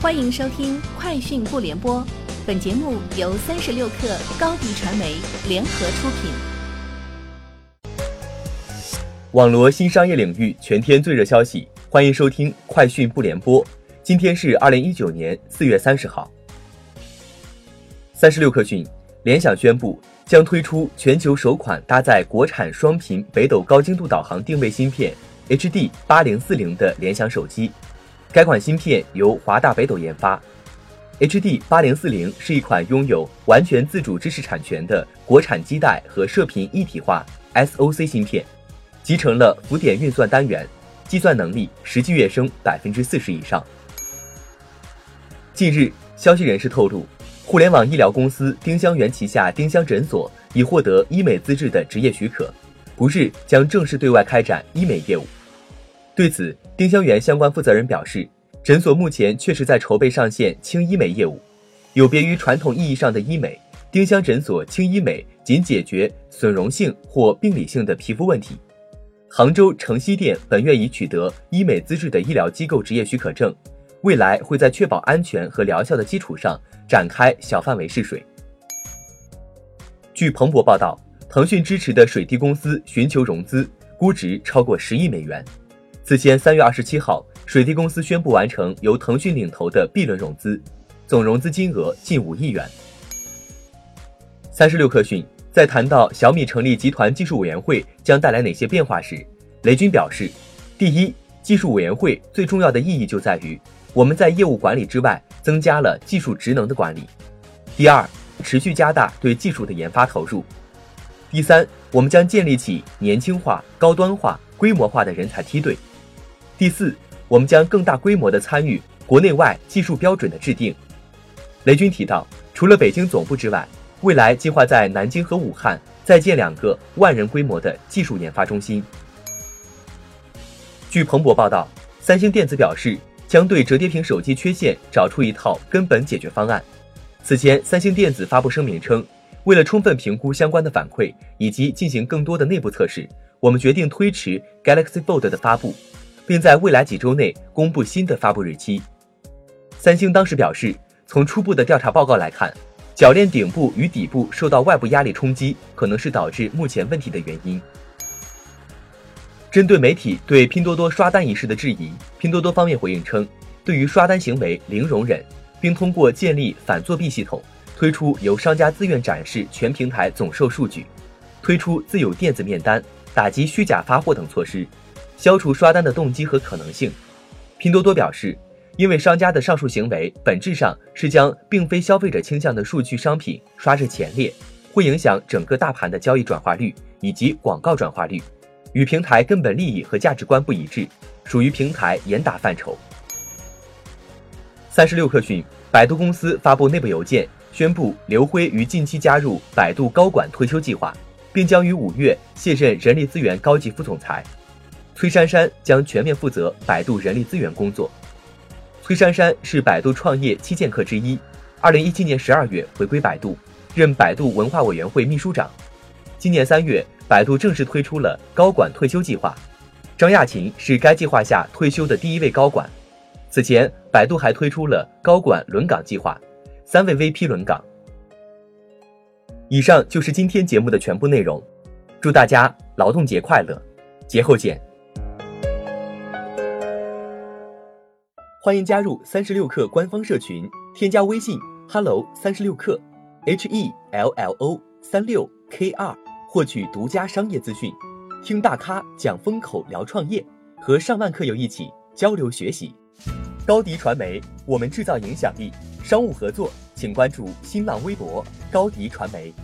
欢迎收听《快讯不联播》，本节目由三十六克高低传媒联合出品。网罗新商业领域全天最热消息，欢迎收听《快讯不联播》。今天是二零一九年四月三十号。三十六克讯，联想宣布将推出全球首款搭载国产双频北斗高精度导航定位芯片 HD 八零四零的联想手机。该款芯片由华大北斗研发，HD 八零四零是一款拥有完全自主知识产权的国产基带和射频一体化 SoC 芯片，集成了浮点运算单元，计算能力实际跃升百分之四十以上。近日，消息人士透露，互联网医疗公司丁香园旗下丁香诊所已获得医美资质的执业许可，不日将正式对外开展医美业务。对此，丁香园相关负责人表示，诊所目前确实在筹备上线轻医美业务。有别于传统意义上的医美，丁香诊所轻医美仅解决损容性或病理性的皮肤问题。杭州城西店本院已取得医美资质的医疗机构执业许可证，未来会在确保安全和疗效的基础上展开小范围试水。据彭博报道，腾讯支持的水滴公司寻求融资，估值超过十亿美元。此前三月二十七号，水滴公司宣布完成由腾讯领投的 B 轮融资，总融资金额近五亿元。三十六氪讯，在谈到小米成立集团技术委员会将带来哪些变化时，雷军表示：第一，技术委员会最重要的意义就在于我们在业务管理之外增加了技术职能的管理；第二，持续加大对技术的研发投入；第三，我们将建立起年轻化、高端化、规模化的人才梯队。第四，我们将更大规模的参与国内外技术标准的制定。雷军提到，除了北京总部之外，未来计划在南京和武汉再建两个万人规模的技术研发中心。据彭博报道，三星电子表示将对折叠屏手机缺陷找出一套根本解决方案。此前，三星电子发布声明称，为了充分评估相关的反馈以及进行更多的内部测试，我们决定推迟 Galaxy Fold 的发布。并在未来几周内公布新的发布日期。三星当时表示，从初步的调查报告来看，铰链顶部与底部受到外部压力冲击，可能是导致目前问题的原因。针对媒体对拼多多刷单一事的质疑，拼多多方面回应称，对于刷单行为零容忍，并通过建立反作弊系统，推出由商家自愿展示全平台总售数据，推出自有电子面单，打击虚假发货等措施。消除刷单的动机和可能性，拼多多表示，因为商家的上述行为本质上是将并非消费者倾向的数据商品刷至前列，会影响整个大盘的交易转化率以及广告转化率，与平台根本利益和价值观不一致，属于平台严打范畴。三十六氪讯，百度公司发布内部邮件，宣布刘辉于近期加入百度高管退休计划，并将于五月卸任人力资源高级副总裁。崔珊珊将全面负责百度人力资源工作。崔珊珊是百度创业七剑客之一，二零一七年十二月回归百度，任百度文化委员会秘书长。今年三月，百度正式推出了高管退休计划，张亚勤是该计划下退休的第一位高管。此前，百度还推出了高管轮岗计划，三位 VP 轮岗。以上就是今天节目的全部内容，祝大家劳动节快乐，节后见。欢迎加入三十六氪官方社群，添加微信 hello 三十六氪，h e l l o 三六 k 二，获取独家商业资讯，听大咖讲风口，聊创业，和上万客友一起交流学习。高迪传媒，我们制造影响力。商务合作，请关注新浪微博高迪传媒。